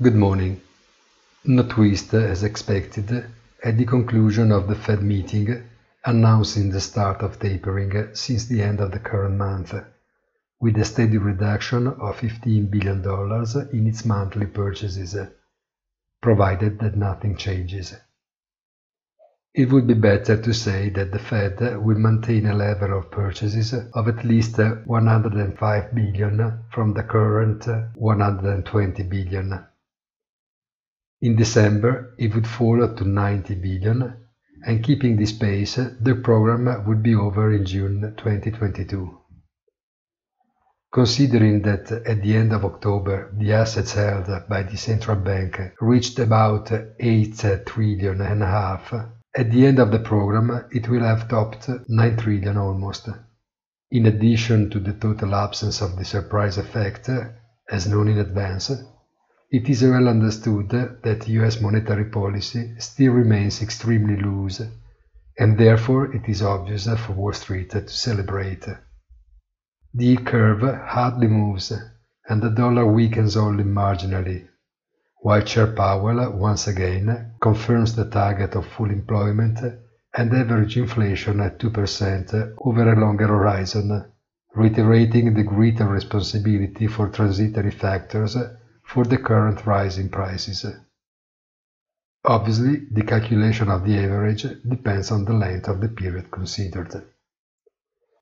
Good morning. No twist, as expected, at the conclusion of the Fed meeting, announcing the start of tapering since the end of the current month, with a steady reduction of $15 billion in its monthly purchases, provided that nothing changes. It would be better to say that the Fed will maintain a level of purchases of at least 105 billion from the current 120 billion in December, it would fall to 90 billion, and keeping this pace, the program would be over in June 2022. Considering that at the end of October, the assets held by the central bank reached about 8 trillion and a half, at the end of the program, it will have topped 9 trillion almost. In addition to the total absence of the surprise effect, as known in advance, it is well understood that US monetary policy still remains extremely loose, and therefore it is obvious for Wall Street to celebrate. The curve hardly moves, and the dollar weakens only marginally, while Chair Powell once again confirms the target of full employment and average inflation at 2% over a longer horizon, reiterating the greater responsibility for transitory factors for the current rise in prices. Obviously, the calculation of the average depends on the length of the period considered.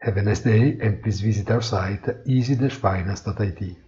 Have a nice day and please visit our site easy-finance.it.